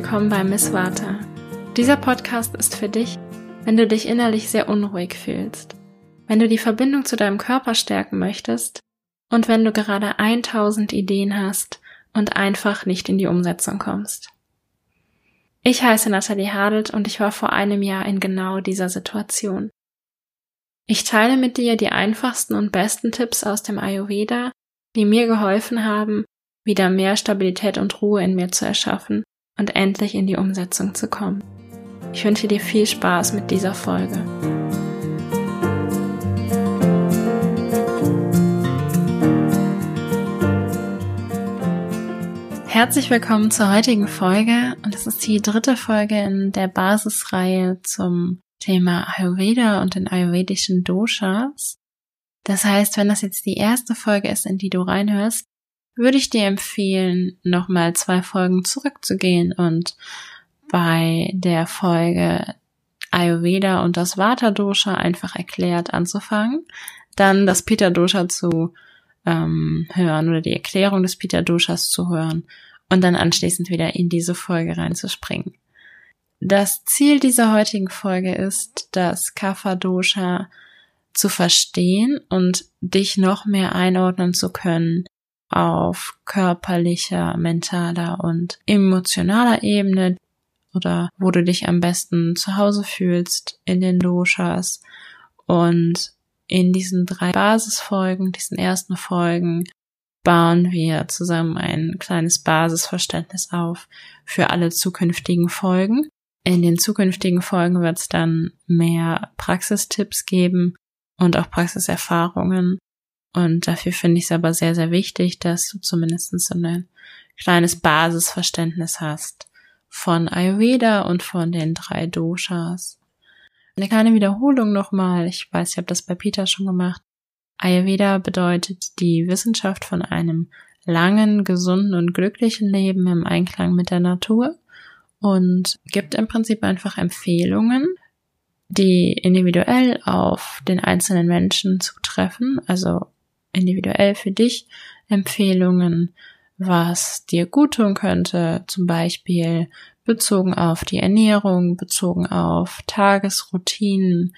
willkommen bei Miss Vata. Dieser Podcast ist für dich, wenn du dich innerlich sehr unruhig fühlst, wenn du die Verbindung zu deinem Körper stärken möchtest und wenn du gerade 1000 Ideen hast und einfach nicht in die Umsetzung kommst. Ich heiße Nathalie Hadelt und ich war vor einem Jahr in genau dieser Situation. Ich teile mit dir die einfachsten und besten Tipps aus dem Ayurveda, die mir geholfen haben, wieder mehr Stabilität und Ruhe in mir zu erschaffen und endlich in die Umsetzung zu kommen. Ich wünsche dir viel Spaß mit dieser Folge. Herzlich willkommen zur heutigen Folge und es ist die dritte Folge in der Basisreihe zum Thema Ayurveda und den ayurvedischen Doshas. Das heißt, wenn das jetzt die erste Folge ist, in die du reinhörst, würde ich dir empfehlen, nochmal zwei Folgen zurückzugehen und bei der Folge Ayurveda und das Vata Dosha einfach erklärt anzufangen, dann das Pitta Dosha zu ähm, hören oder die Erklärung des Pitta Doshas zu hören und dann anschließend wieder in diese Folge reinzuspringen. Das Ziel dieser heutigen Folge ist, das Kapha Dosha zu verstehen und dich noch mehr einordnen zu können auf körperlicher, mentaler und emotionaler Ebene oder wo du dich am besten zu Hause fühlst in den Doshas. Und in diesen drei Basisfolgen, diesen ersten Folgen, bauen wir zusammen ein kleines Basisverständnis auf für alle zukünftigen Folgen. In den zukünftigen Folgen wird es dann mehr Praxistipps geben und auch Praxiserfahrungen und dafür finde ich es aber sehr, sehr wichtig, dass du zumindest so ein kleines Basisverständnis hast von Ayurveda und von den drei Doshas. Eine kleine Wiederholung nochmal. Ich weiß, ich habe das bei Peter schon gemacht. Ayurveda bedeutet die Wissenschaft von einem langen, gesunden und glücklichen Leben im Einklang mit der Natur und gibt im Prinzip einfach Empfehlungen, die individuell auf den einzelnen Menschen zutreffen, also individuell für dich Empfehlungen, was dir gut tun könnte, zum Beispiel bezogen auf die Ernährung, bezogen auf Tagesroutinen,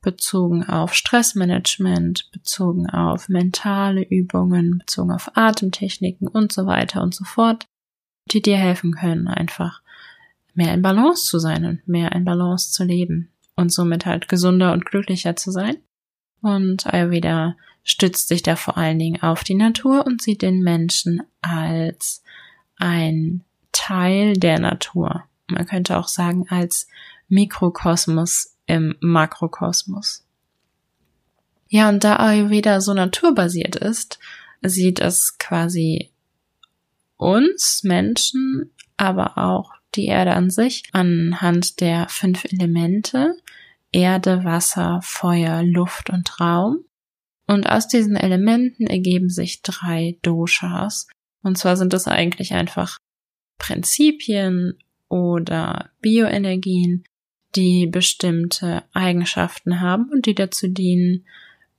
bezogen auf Stressmanagement, bezogen auf mentale Übungen, bezogen auf Atemtechniken und so weiter und so fort, die dir helfen können, einfach mehr in Balance zu sein und mehr in Balance zu leben und somit halt gesunder und glücklicher zu sein. Und Ayurveda stützt sich da vor allen Dingen auf die Natur und sieht den Menschen als ein Teil der Natur. Man könnte auch sagen als Mikrokosmos im Makrokosmos. Ja, und da Ayurveda so naturbasiert ist, sieht es quasi uns Menschen, aber auch die Erde an sich anhand der fünf Elemente Erde, Wasser, Feuer, Luft und Raum und aus diesen Elementen ergeben sich drei Doshas. Und zwar sind das eigentlich einfach Prinzipien oder Bioenergien, die bestimmte Eigenschaften haben und die dazu dienen,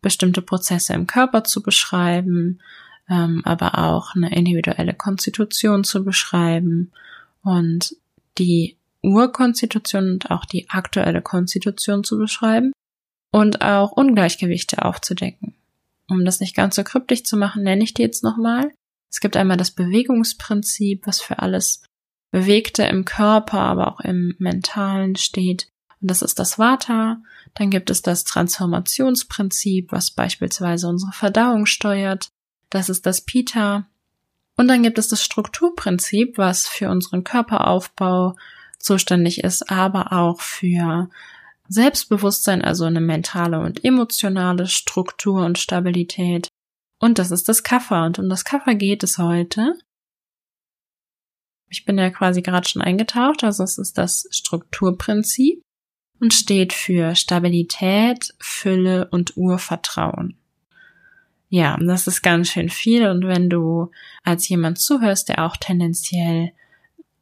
bestimmte Prozesse im Körper zu beschreiben, ähm, aber auch eine individuelle Konstitution zu beschreiben und die Urkonstitution und auch die aktuelle Konstitution zu beschreiben und auch Ungleichgewichte aufzudecken. Um das nicht ganz so kryptisch zu machen, nenne ich die jetzt nochmal. Es gibt einmal das Bewegungsprinzip, was für alles Bewegte im Körper, aber auch im Mentalen steht. Und das ist das Vata. Dann gibt es das Transformationsprinzip, was beispielsweise unsere Verdauung steuert. Das ist das Pita. Und dann gibt es das Strukturprinzip, was für unseren Körperaufbau zuständig ist, aber auch für Selbstbewusstsein, also eine mentale und emotionale Struktur und Stabilität. Und das ist das Kaffer. Und um das Kaffer geht es heute. Ich bin ja quasi gerade schon eingetaucht, also es ist das Strukturprinzip und steht für Stabilität, Fülle und Urvertrauen. Ja, das ist ganz schön viel und wenn du als jemand zuhörst, der auch tendenziell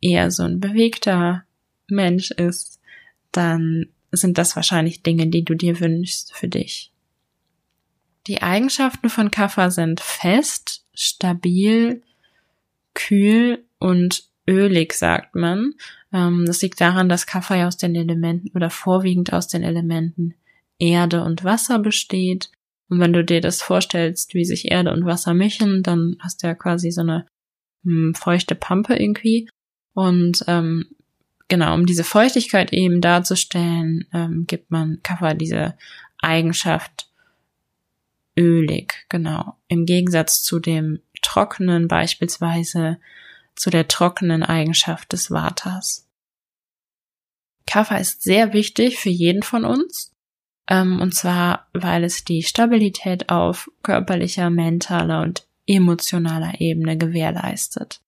eher so ein bewegter Mensch ist, dann sind das wahrscheinlich Dinge, die du dir wünschst für dich. Die Eigenschaften von Kaffer sind fest, stabil, kühl und ölig, sagt man. Ähm, das liegt daran, dass Kaffee aus den Elementen oder vorwiegend aus den Elementen Erde und Wasser besteht. Und wenn du dir das vorstellst, wie sich Erde und Wasser mischen, dann hast du ja quasi so eine hm, feuchte Pampe irgendwie. Und ähm, genau, um diese Feuchtigkeit eben darzustellen, ähm, gibt man Kaffee diese Eigenschaft ölig, genau. Im Gegensatz zu dem trockenen beispielsweise zu der trockenen Eigenschaft des Vaters. Kaffee ist sehr wichtig für jeden von uns. Ähm, und zwar, weil es die Stabilität auf körperlicher, mentaler und emotionaler Ebene gewährleistet.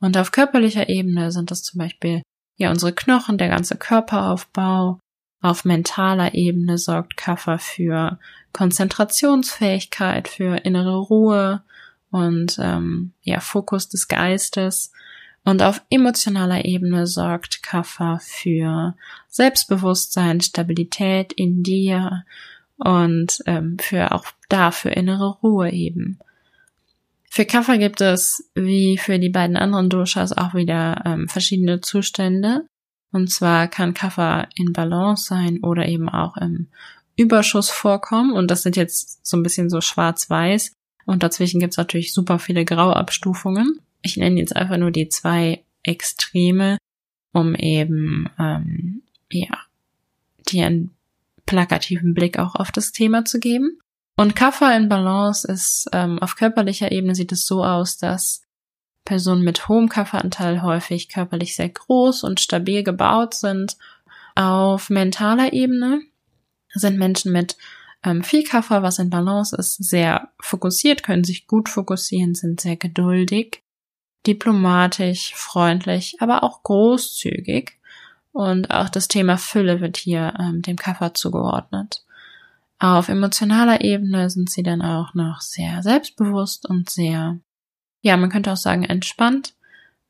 Und auf körperlicher Ebene sind das zum Beispiel ja unsere Knochen, der ganze Körperaufbau. Auf mentaler Ebene sorgt Kaffer für Konzentrationsfähigkeit, für innere Ruhe und ähm, ja Fokus des Geistes. Und auf emotionaler Ebene sorgt Kaffer für Selbstbewusstsein, Stabilität in dir und ähm, für auch dafür innere Ruhe eben. Für Kaffer gibt es, wie für die beiden anderen Doshas, auch wieder ähm, verschiedene Zustände. Und zwar kann Kaffer in Balance sein oder eben auch im Überschuss vorkommen. Und das sind jetzt so ein bisschen so schwarz-weiß. Und dazwischen gibt es natürlich super viele Grauabstufungen. Ich nenne jetzt einfach nur die zwei Extreme, um eben ähm, ja dir einen plakativen Blick auch auf das Thema zu geben. Und Kaffer in Balance ist ähm, auf körperlicher Ebene sieht es so aus, dass Personen mit hohem Kafferanteil häufig körperlich sehr groß und stabil gebaut sind. Auf mentaler Ebene sind Menschen mit ähm, viel Kaffer, was in Balance ist, sehr fokussiert, können sich gut fokussieren, sind sehr geduldig diplomatisch, freundlich, aber auch großzügig. Und auch das Thema Fülle wird hier ähm, dem Kaffer zugeordnet. Auf emotionaler Ebene sind sie dann auch noch sehr selbstbewusst und sehr, ja, man könnte auch sagen, entspannt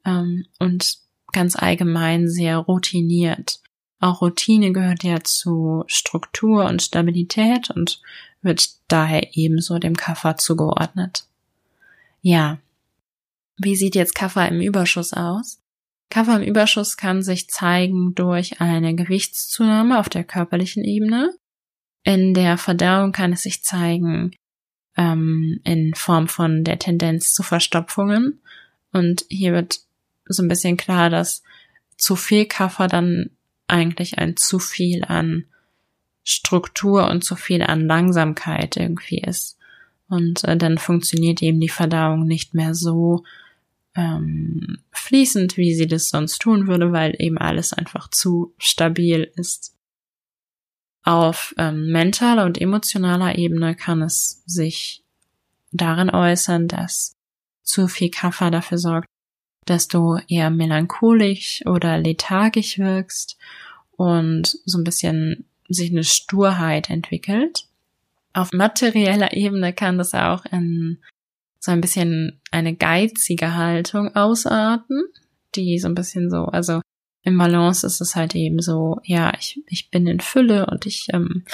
ähm, und ganz allgemein sehr routiniert. Auch Routine gehört ja zu Struktur und Stabilität und wird daher ebenso dem Kaffer zugeordnet. Ja, wie sieht jetzt Kaffer im Überschuss aus? Kaffer im Überschuss kann sich zeigen durch eine Gewichtszunahme auf der körperlichen Ebene. In der Verdauung kann es sich zeigen ähm, in Form von der Tendenz zu Verstopfungen. Und hier wird so ein bisschen klar, dass zu viel Kaffer dann eigentlich ein zu viel an Struktur und zu viel an Langsamkeit irgendwie ist. Und äh, dann funktioniert eben die Verdauung nicht mehr so, ähm, fließend, wie sie das sonst tun würde, weil eben alles einfach zu stabil ist. Auf ähm, mentaler und emotionaler Ebene kann es sich darin äußern, dass zu viel Kaffer dafür sorgt, dass du eher melancholisch oder lethargisch wirkst und so ein bisschen sich eine Sturheit entwickelt. Auf materieller Ebene kann das auch in so ein bisschen eine geizige Haltung ausarten, die so ein bisschen so, also im Balance ist es halt eben so, ja, ich, ich bin in Fülle und ich, ähm,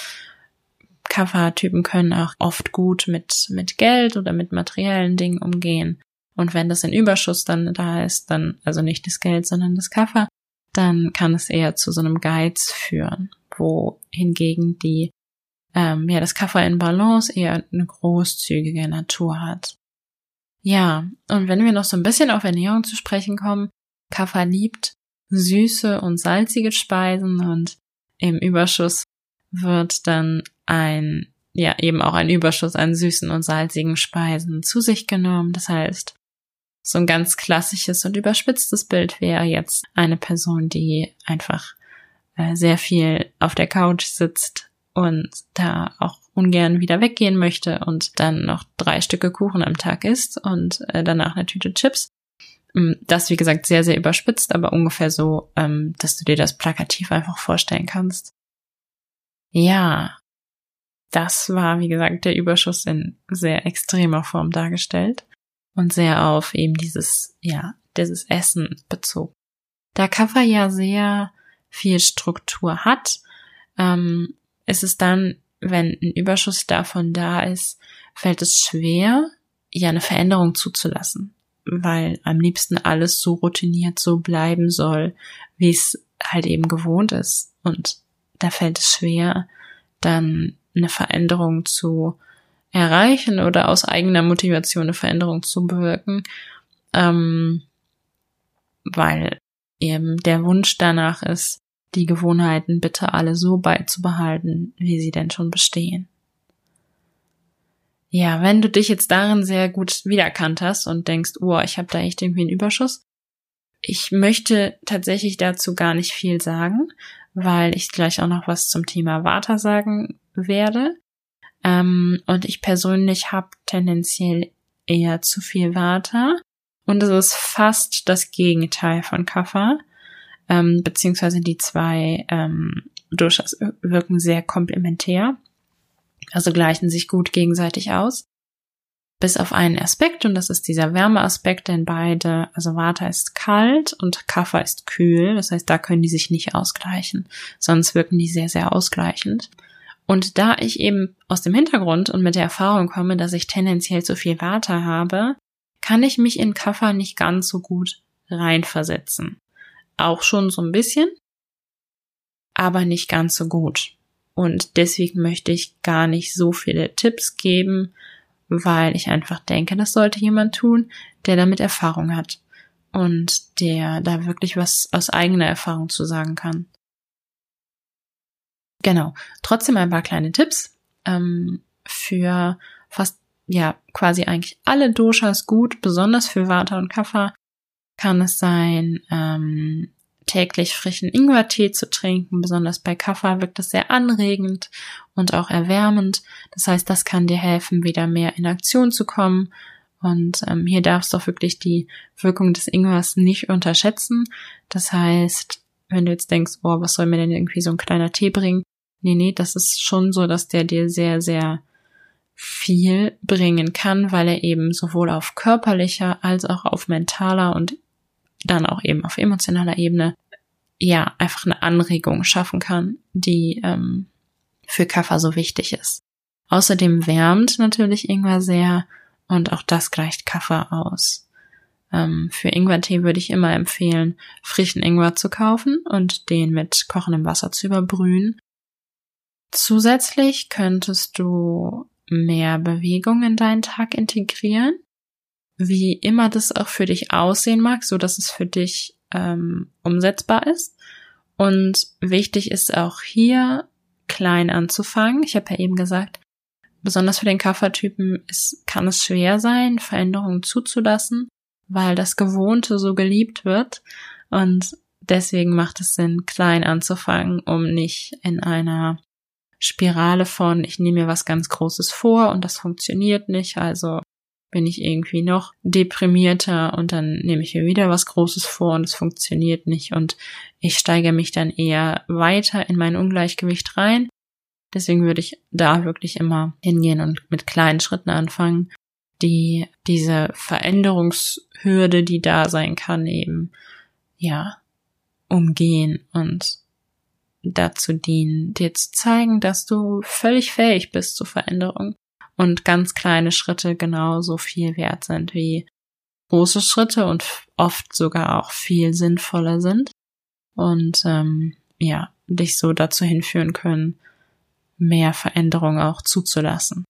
Kaffertypen können auch oft gut mit, mit Geld oder mit materiellen Dingen umgehen. Und wenn das in Überschuss dann da ist, dann, also nicht das Geld, sondern das Kaffer, dann kann es eher zu so einem Geiz führen, wo hingegen die, ähm, ja, das Kaffer in Balance eher eine großzügige Natur hat. Ja, und wenn wir noch so ein bisschen auf Ernährung zu sprechen kommen, Kaffer liebt süße und salzige Speisen und im Überschuss wird dann ein, ja, eben auch ein Überschuss an süßen und salzigen Speisen zu sich genommen. Das heißt, so ein ganz klassisches und überspitztes Bild wäre jetzt eine Person, die einfach äh, sehr viel auf der Couch sitzt und da auch ungern wieder weggehen möchte und dann noch drei Stücke Kuchen am Tag isst und äh, danach eine Tüte Chips. Mm, das, wie gesagt, sehr, sehr überspitzt, aber ungefähr so, ähm, dass du dir das plakativ einfach vorstellen kannst. Ja, das war, wie gesagt, der Überschuss in sehr extremer Form dargestellt und sehr auf eben dieses, ja, dieses Essen bezogen. Da Kaffer ja sehr viel Struktur hat, ähm, ist es dann wenn ein Überschuss davon da ist, fällt es schwer, ja eine Veränderung zuzulassen. Weil am liebsten alles so routiniert so bleiben soll, wie es halt eben gewohnt ist. Und da fällt es schwer, dann eine Veränderung zu erreichen oder aus eigener Motivation eine Veränderung zu bewirken, ähm, weil eben der Wunsch danach ist, die Gewohnheiten bitte alle so beizubehalten, wie sie denn schon bestehen. Ja, wenn du dich jetzt darin sehr gut wiedererkannt hast und denkst, oh, ich habe da echt irgendwie einen Überschuss, ich möchte tatsächlich dazu gar nicht viel sagen, weil ich gleich auch noch was zum Thema Vata sagen werde. Ähm, und ich persönlich habe tendenziell eher zu viel Vata. Und es ist fast das Gegenteil von Kapha. Ähm, beziehungsweise die zwei ähm, Doshas wirken sehr komplementär. Also gleichen sich gut gegenseitig aus. Bis auf einen Aspekt, und das ist dieser Wärmeaspekt, denn beide, also Vata ist kalt und Kapha ist kühl. Das heißt, da können die sich nicht ausgleichen. Sonst wirken die sehr, sehr ausgleichend. Und da ich eben aus dem Hintergrund und mit der Erfahrung komme, dass ich tendenziell zu viel Vata habe, kann ich mich in Kaffer nicht ganz so gut reinversetzen. Auch schon so ein bisschen, aber nicht ganz so gut. Und deswegen möchte ich gar nicht so viele Tipps geben, weil ich einfach denke, das sollte jemand tun, der damit Erfahrung hat und der da wirklich was aus eigener Erfahrung zu sagen kann. Genau. Trotzdem ein paar kleine Tipps ähm, für fast ja quasi eigentlich alle Doshas gut, besonders für Vata und Kapha kann es sein, ähm, täglich frischen Ingwertee zu trinken. Besonders bei Kapha wirkt das sehr anregend und auch erwärmend. Das heißt, das kann dir helfen, wieder mehr in Aktion zu kommen. Und ähm, hier darfst du auch wirklich die Wirkung des Ingwers nicht unterschätzen. Das heißt, wenn du jetzt denkst, boah, was soll mir denn irgendwie so ein kleiner Tee bringen? Nee, nee, das ist schon so, dass der dir sehr, sehr viel bringen kann, weil er eben sowohl auf körperlicher als auch auf mentaler und dann auch eben auf emotionaler Ebene ja einfach eine Anregung schaffen kann, die ähm, für Kaffer so wichtig ist. Außerdem wärmt natürlich Ingwer sehr und auch das gleicht Kaffer aus. Ähm, für Ingwertee würde ich immer empfehlen, frischen Ingwer zu kaufen und den mit kochendem Wasser zu überbrühen Zusätzlich könntest du mehr Bewegung in deinen Tag integrieren, wie immer das auch für dich aussehen mag, so dass es für dich ähm, umsetzbar ist. Und wichtig ist auch hier klein anzufangen. Ich habe ja eben gesagt, besonders für den Kaffertypen ist, kann es schwer sein, Veränderungen zuzulassen, weil das Gewohnte so geliebt wird. Und deswegen macht es Sinn, klein anzufangen, um nicht in einer Spirale von, ich nehme mir was ganz Großes vor und das funktioniert nicht, also bin ich irgendwie noch deprimierter und dann nehme ich mir wieder was Großes vor und es funktioniert nicht und ich steige mich dann eher weiter in mein Ungleichgewicht rein. Deswegen würde ich da wirklich immer hingehen und mit kleinen Schritten anfangen, die diese Veränderungshürde, die da sein kann, eben ja umgehen und dazu dienen, dir zu zeigen, dass du völlig fähig bist zur Veränderung und ganz kleine Schritte genauso viel wert sind wie große Schritte und oft sogar auch viel sinnvoller sind und ähm, ja, dich so dazu hinführen können, mehr Veränderung auch zuzulassen.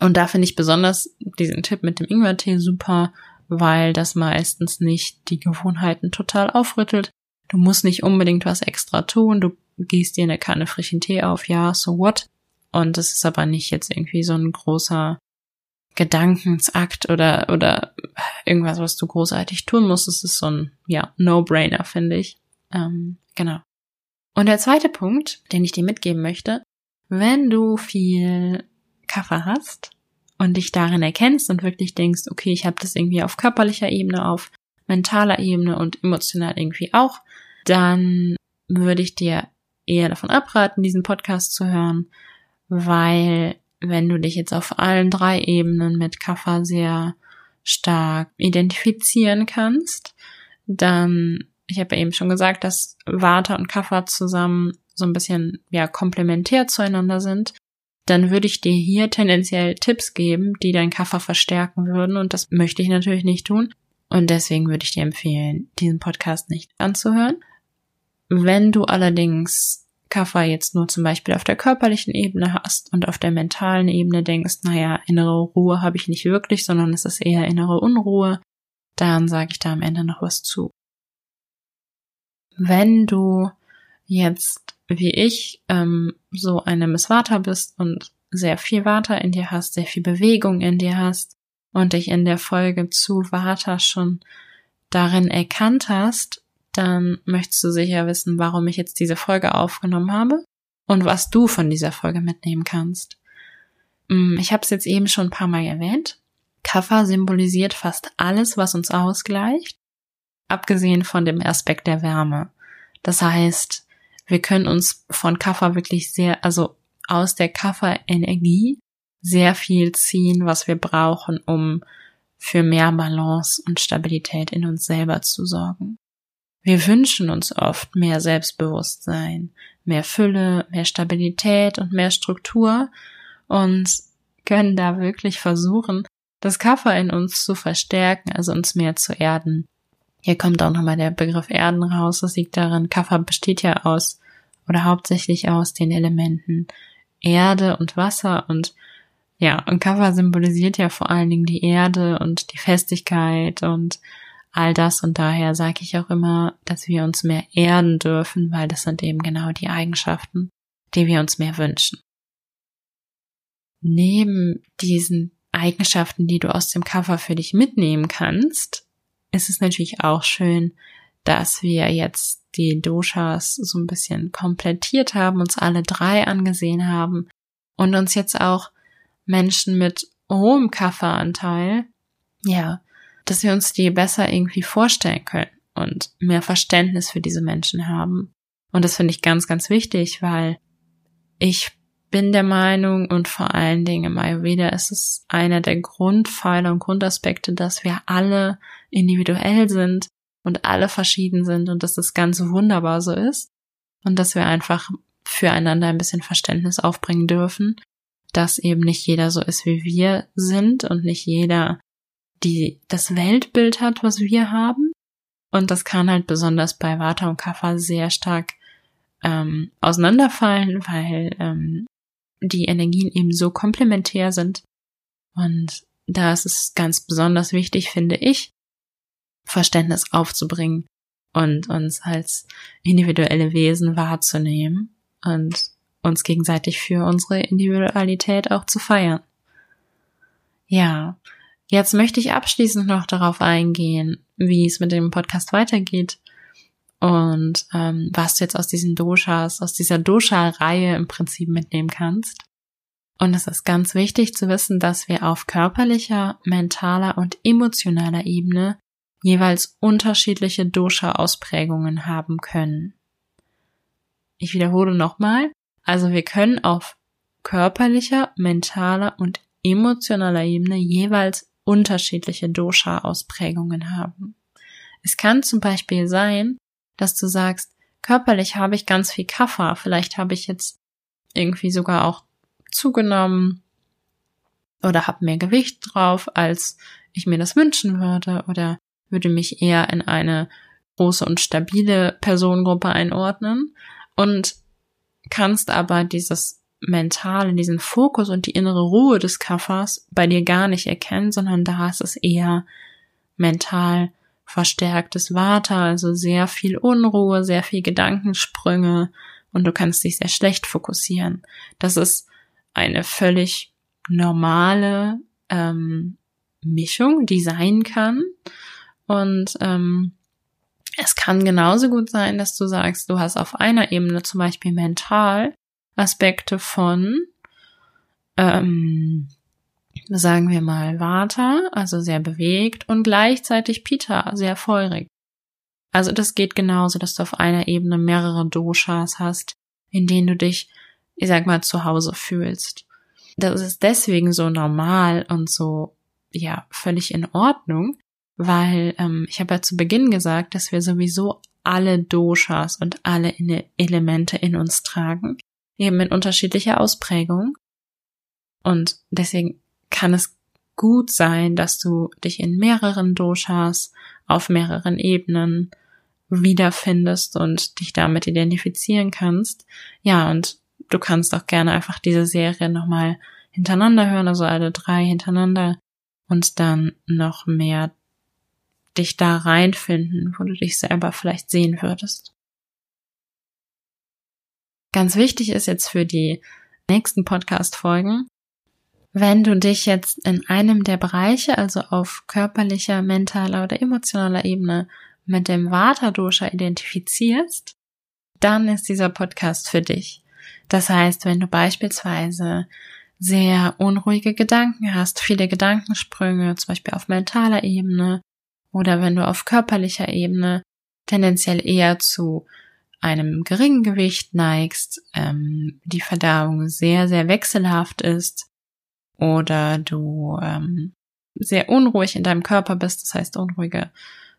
Und da finde ich besonders diesen Tipp mit dem Ingwertee super, weil das meistens nicht die Gewohnheiten total aufrüttelt, Du musst nicht unbedingt was extra tun. Du gießt dir eine Kanne frischen Tee auf, ja, so what? Und das ist aber nicht jetzt irgendwie so ein großer Gedankensakt oder, oder irgendwas, was du großartig tun musst. Es ist so ein, ja, No-Brainer, finde ich. Ähm, genau. Und der zweite Punkt, den ich dir mitgeben möchte, wenn du viel Kaffee hast und dich darin erkennst und wirklich denkst, okay, ich habe das irgendwie auf körperlicher Ebene, auf mentaler Ebene und emotional irgendwie auch, dann würde ich dir eher davon abraten, diesen Podcast zu hören, weil wenn du dich jetzt auf allen drei Ebenen mit Kaffa sehr stark identifizieren kannst, dann, ich habe ja eben schon gesagt, dass Vata und Kaffa zusammen so ein bisschen ja komplementär zueinander sind, dann würde ich dir hier tendenziell Tipps geben, die dein Kaffer verstärken würden und das möchte ich natürlich nicht tun. Und deswegen würde ich dir empfehlen, diesen Podcast nicht anzuhören. Wenn du allerdings Kaffer jetzt nur zum Beispiel auf der körperlichen Ebene hast und auf der mentalen Ebene denkst, naja, innere Ruhe habe ich nicht wirklich, sondern es ist eher innere Unruhe, dann sage ich da am Ende noch was zu. Wenn du jetzt wie ich ähm, so eine Miss Vata bist und sehr viel Vata in dir hast, sehr viel Bewegung in dir hast und dich in der Folge zu Vata schon darin erkannt hast, dann möchtest du sicher wissen, warum ich jetzt diese Folge aufgenommen habe und was du von dieser Folge mitnehmen kannst. Mm, ich habe es jetzt eben schon ein paar Mal erwähnt. Kapha symbolisiert fast alles, was uns ausgleicht, abgesehen von dem Aspekt der Wärme. Das heißt, wir können uns von Kaffer wirklich sehr, also aus der Kaffer-Energie sehr viel ziehen, was wir brauchen, um für mehr Balance und Stabilität in uns selber zu sorgen. Wir wünschen uns oft mehr Selbstbewusstsein, mehr Fülle, mehr Stabilität und mehr Struktur und können da wirklich versuchen, das Kaffer in uns zu verstärken, also uns mehr zu erden. Hier kommt auch nochmal der Begriff Erden raus. Das liegt daran, Kaffer besteht ja aus oder hauptsächlich aus den Elementen Erde und Wasser und ja, und Kaffer symbolisiert ja vor allen Dingen die Erde und die Festigkeit und all das und daher sage ich auch immer, dass wir uns mehr erden dürfen, weil das sind eben genau die Eigenschaften, die wir uns mehr wünschen. Neben diesen Eigenschaften, die du aus dem Kaffer für dich mitnehmen kannst, ist es natürlich auch schön, dass wir jetzt die Doshas so ein bisschen komplettiert haben, uns alle drei angesehen haben und uns jetzt auch Menschen mit hohem Kafferanteil, ja, dass wir uns die besser irgendwie vorstellen können und mehr Verständnis für diese Menschen haben. Und das finde ich ganz, ganz wichtig, weil ich bin der Meinung und vor allen Dingen im Ayurveda ist es einer der Grundpfeiler und Grundaspekte, dass wir alle individuell sind und alle verschieden sind und dass das ganz wunderbar so ist und dass wir einfach füreinander ein bisschen Verständnis aufbringen dürfen, dass eben nicht jeder so ist, wie wir sind und nicht jeder die das Weltbild hat, was wir haben. Und das kann halt besonders bei Vata und Kapha sehr stark ähm, auseinanderfallen, weil ähm, die Energien eben so komplementär sind. Und da ist es ganz besonders wichtig, finde ich, Verständnis aufzubringen und uns als individuelle Wesen wahrzunehmen und uns gegenseitig für unsere Individualität auch zu feiern. Ja, jetzt möchte ich abschließend noch darauf eingehen, wie es mit dem Podcast weitergeht und ähm, was du jetzt aus diesen Doshas, aus dieser Dosha-Reihe im Prinzip mitnehmen kannst. Und es ist ganz wichtig zu wissen, dass wir auf körperlicher, mentaler und emotionaler Ebene jeweils unterschiedliche Dosha-Ausprägungen haben können. Ich wiederhole nochmal. Also wir können auf körperlicher, mentaler und emotionaler Ebene jeweils unterschiedliche Dosha-Ausprägungen haben. Es kann zum Beispiel sein, dass du sagst, körperlich habe ich ganz viel Kaffer, vielleicht habe ich jetzt irgendwie sogar auch zugenommen oder habe mehr Gewicht drauf, als ich mir das wünschen würde oder würde mich eher in eine große und stabile Personengruppe einordnen und kannst aber dieses mentale, diesen Fokus und die innere Ruhe des Kaffers bei dir gar nicht erkennen, sondern da ist es eher mental verstärktes Vata, also sehr viel Unruhe, sehr viel Gedankensprünge und du kannst dich sehr schlecht fokussieren. Das ist eine völlig normale ähm, Mischung, die sein kann. Und ähm, es kann genauso gut sein, dass du sagst, du hast auf einer Ebene zum Beispiel mental Aspekte von ähm, sagen wir mal, Vata, also sehr bewegt und gleichzeitig Pita, sehr feurig. Also das geht genauso, dass du auf einer Ebene mehrere Doshas hast, in denen du dich, ich sag mal, zu Hause fühlst. Das ist deswegen so normal und so, ja, völlig in Ordnung, weil ähm, ich habe ja zu Beginn gesagt, dass wir sowieso alle Doshas und alle Elemente in uns tragen, eben in unterschiedlicher Ausprägung Und deswegen kann es gut sein, dass du dich in mehreren Doshas auf mehreren Ebenen wiederfindest und dich damit identifizieren kannst. Ja, und du kannst auch gerne einfach diese Serie nochmal hintereinander hören, also alle drei hintereinander und dann noch mehr dich da reinfinden, wo du dich selber vielleicht sehen würdest. Ganz wichtig ist jetzt für die nächsten Podcast-Folgen, wenn du dich jetzt in einem der Bereiche, also auf körperlicher, mentaler oder emotionaler Ebene mit dem Vata-Dosha identifizierst, dann ist dieser Podcast für dich. Das heißt, wenn du beispielsweise sehr unruhige Gedanken hast, viele Gedankensprünge, zum Beispiel auf mentaler Ebene, oder wenn du auf körperlicher Ebene tendenziell eher zu einem geringen Gewicht neigst, ähm, die Verdauung sehr, sehr wechselhaft ist, oder du ähm, sehr unruhig in deinem Körper bist, das heißt unruhige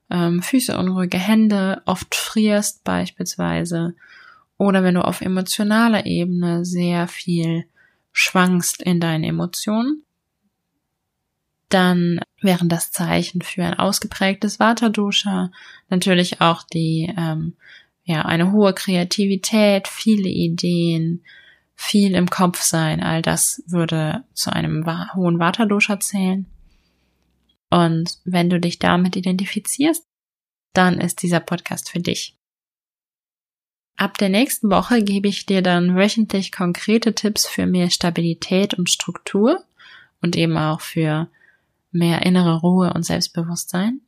ähm, Füße, unruhige Hände, oft frierst beispielsweise, oder wenn du auf emotionaler Ebene sehr viel schwankst in deinen Emotionen, dann wären das Zeichen für ein ausgeprägtes Vata-Dosha, natürlich auch die ähm, ja eine hohe Kreativität, viele Ideen, viel im Kopf sein, all das würde zu einem hohen Vata-Dosha zählen. Und wenn du dich damit identifizierst, dann ist dieser Podcast für dich. Ab der nächsten Woche gebe ich dir dann wöchentlich konkrete Tipps für mehr Stabilität und Struktur und eben auch für mehr innere Ruhe und Selbstbewusstsein.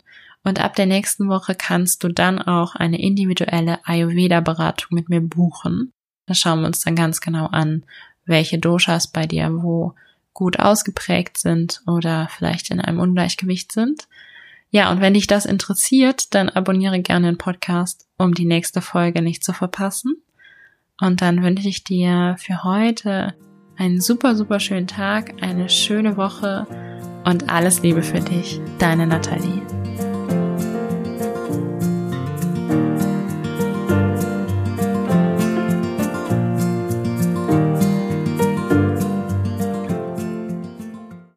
Und ab der nächsten Woche kannst du dann auch eine individuelle Ayurveda-Beratung mit mir buchen. Da schauen wir uns dann ganz genau an, welche Doshas bei dir wo gut ausgeprägt sind oder vielleicht in einem Ungleichgewicht sind. Ja, und wenn dich das interessiert, dann abonniere gerne den Podcast, um die nächste Folge nicht zu verpassen. Und dann wünsche ich dir für heute einen super, super schönen Tag, eine schöne Woche und alles Liebe für dich. Deine Nathalie.